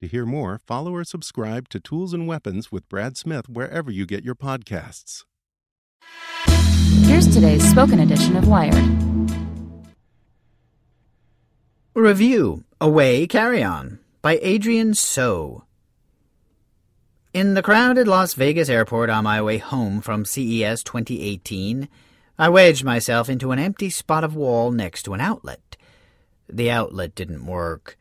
To hear more, follow or subscribe to Tools and Weapons with Brad Smith wherever you get your podcasts. Here's today's spoken edition of Wired. Review Away Carry On by Adrienne So. In the crowded Las Vegas airport on my way home from CES 2018, I wedged myself into an empty spot of wall next to an outlet. The outlet didn't work.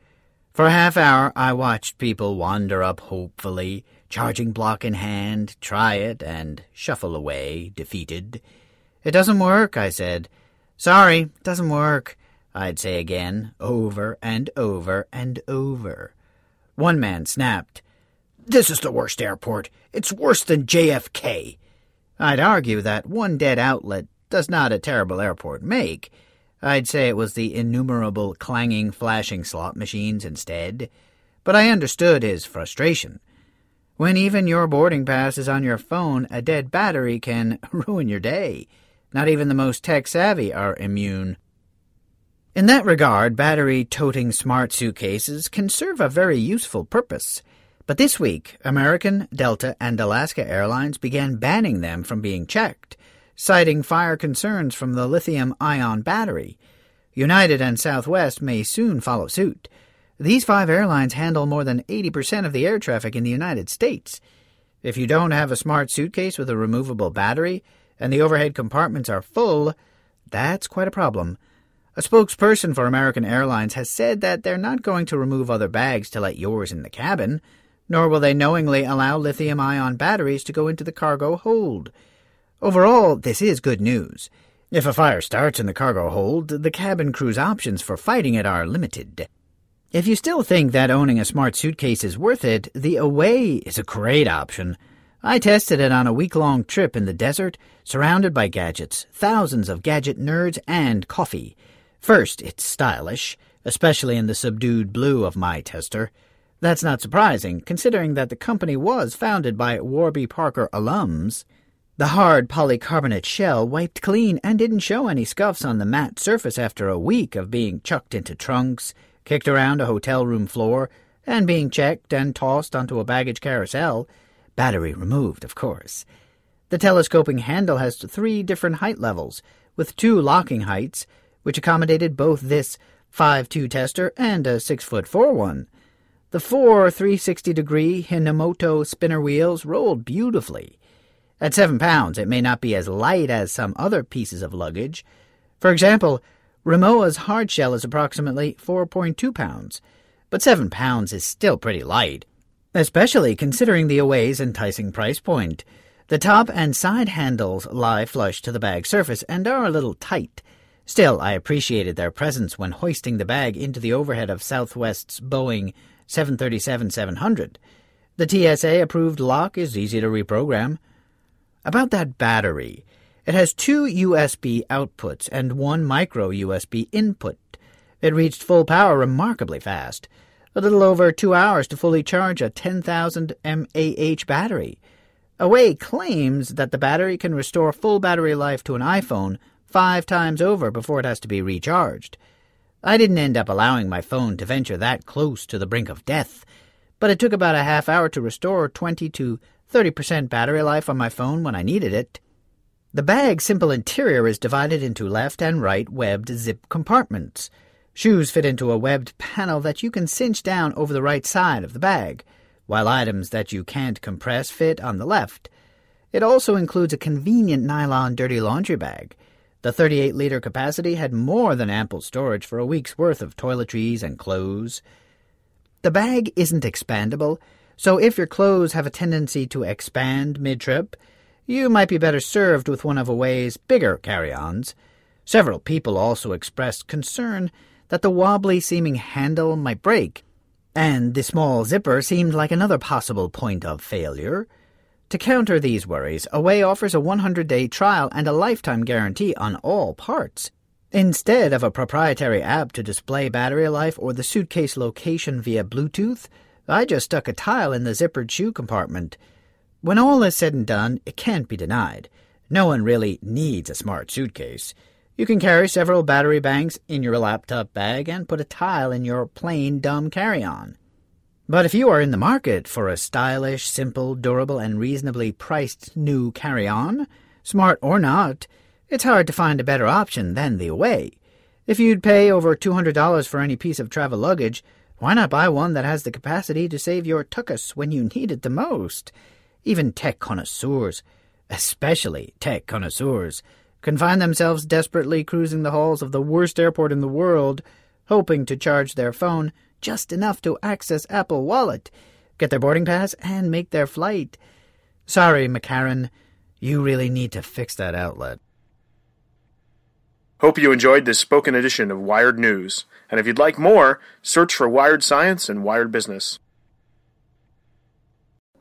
For a half hour, I watched people wander up hopefully, charging block in hand, try it, and shuffle away, defeated. It doesn't work, I said. Sorry, doesn't work. I'd say again, over and over and over. One man snapped, This is the worst airport. It's worse than JFK. I'd argue that one dead outlet does not a terrible airport make. I'd say it was the innumerable clanging, flashing slot machines instead. But I understood his frustration. When even your boarding pass is on your phone, a dead battery can ruin your day. Not even the most tech savvy are immune. In that regard, battery toting smart suitcases can serve a very useful purpose. But this week, American, Delta, and Alaska Airlines began banning them from being checked, citing fire concerns from the lithium ion battery. United and Southwest may soon follow suit. These five airlines handle more than 80% of the air traffic in the United States. If you don't have a smart suitcase with a removable battery, and the overhead compartments are full, that's quite a problem. A spokesperson for American Airlines has said that they're not going to remove other bags to let yours in the cabin, nor will they knowingly allow lithium ion batteries to go into the cargo hold. Overall, this is good news. If a fire starts in the cargo hold, the cabin crew's options for fighting it are limited. If you still think that owning a smart suitcase is worth it, the Away is a great option. I tested it on a week long trip in the desert, surrounded by gadgets, thousands of gadget nerds, and coffee. First, it's stylish, especially in the subdued blue of my tester. That's not surprising, considering that the company was founded by Warby Parker alums. The hard polycarbonate shell wiped clean and didn't show any scuffs on the matte surface after a week of being chucked into trunks, kicked around a hotel room floor, and being checked and tossed onto a baggage carousel. Battery removed, of course. The telescoping handle has three different height levels, with two locking heights, which accommodated both this 5.2 tester and a 6 foot 4 one. The four 360 degree Hinomoto spinner wheels rolled beautifully. At seven pounds, it may not be as light as some other pieces of luggage. For example, Rimowa's hard shell is approximately 4.2 pounds, but seven pounds is still pretty light, especially considering the Away's enticing price point. The top and side handles lie flush to the bag surface and are a little tight. Still, I appreciated their presence when hoisting the bag into the overhead of Southwest's Boeing 737-700. The TSA-approved lock is easy to reprogram. About that battery, it has two USB outputs and one micro USB input. It reached full power remarkably fast, a little over two hours to fully charge a 10,000 mAh battery. Away claims that the battery can restore full battery life to an iPhone five times over before it has to be recharged. I didn't end up allowing my phone to venture that close to the brink of death, but it took about a half hour to restore 20 to 30% battery life on my phone when I needed it. The bag's simple interior is divided into left and right webbed zip compartments. Shoes fit into a webbed panel that you can cinch down over the right side of the bag, while items that you can't compress fit on the left. It also includes a convenient nylon dirty laundry bag. The 38 liter capacity had more than ample storage for a week's worth of toiletries and clothes. The bag isn't expandable, so if your clothes have a tendency to expand mid trip, you might be better served with one of Away's bigger carry ons. Several people also expressed concern that the wobbly seeming handle might break, and the small zipper seemed like another possible point of failure. To counter these worries, Away offers a 100 day trial and a lifetime guarantee on all parts. Instead of a proprietary app to display battery life or the suitcase location via Bluetooth, I just stuck a tile in the zippered shoe compartment. When all is said and done, it can't be denied. No one really needs a smart suitcase. You can carry several battery banks in your laptop bag and put a tile in your plain dumb carry on. But if you are in the market for a stylish, simple, durable, and reasonably priced new carry on, smart or not, it's hard to find a better option than the Away. If you'd pay over $200 for any piece of travel luggage, why not buy one that has the capacity to save your tuchus when you need it the most? Even tech connoisseurs, especially tech connoisseurs, can find themselves desperately cruising the halls of the worst airport in the world, hoping to charge their phone just enough to access Apple Wallet, get their boarding pass, and make their flight. Sorry, McCarran, you really need to fix that outlet. Hope you enjoyed this spoken edition of Wired News. And if you'd like more, search for Wired Science and Wired Business.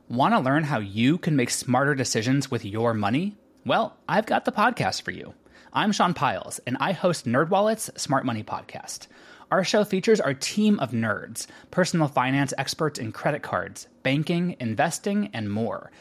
Want to learn how you can make smarter decisions with your money? Well, I've got the podcast for you. I'm Sean Pyles, and I host NerdWallet's Smart Money Podcast. Our show features our team of nerds, personal finance experts in credit cards, banking, investing, and more –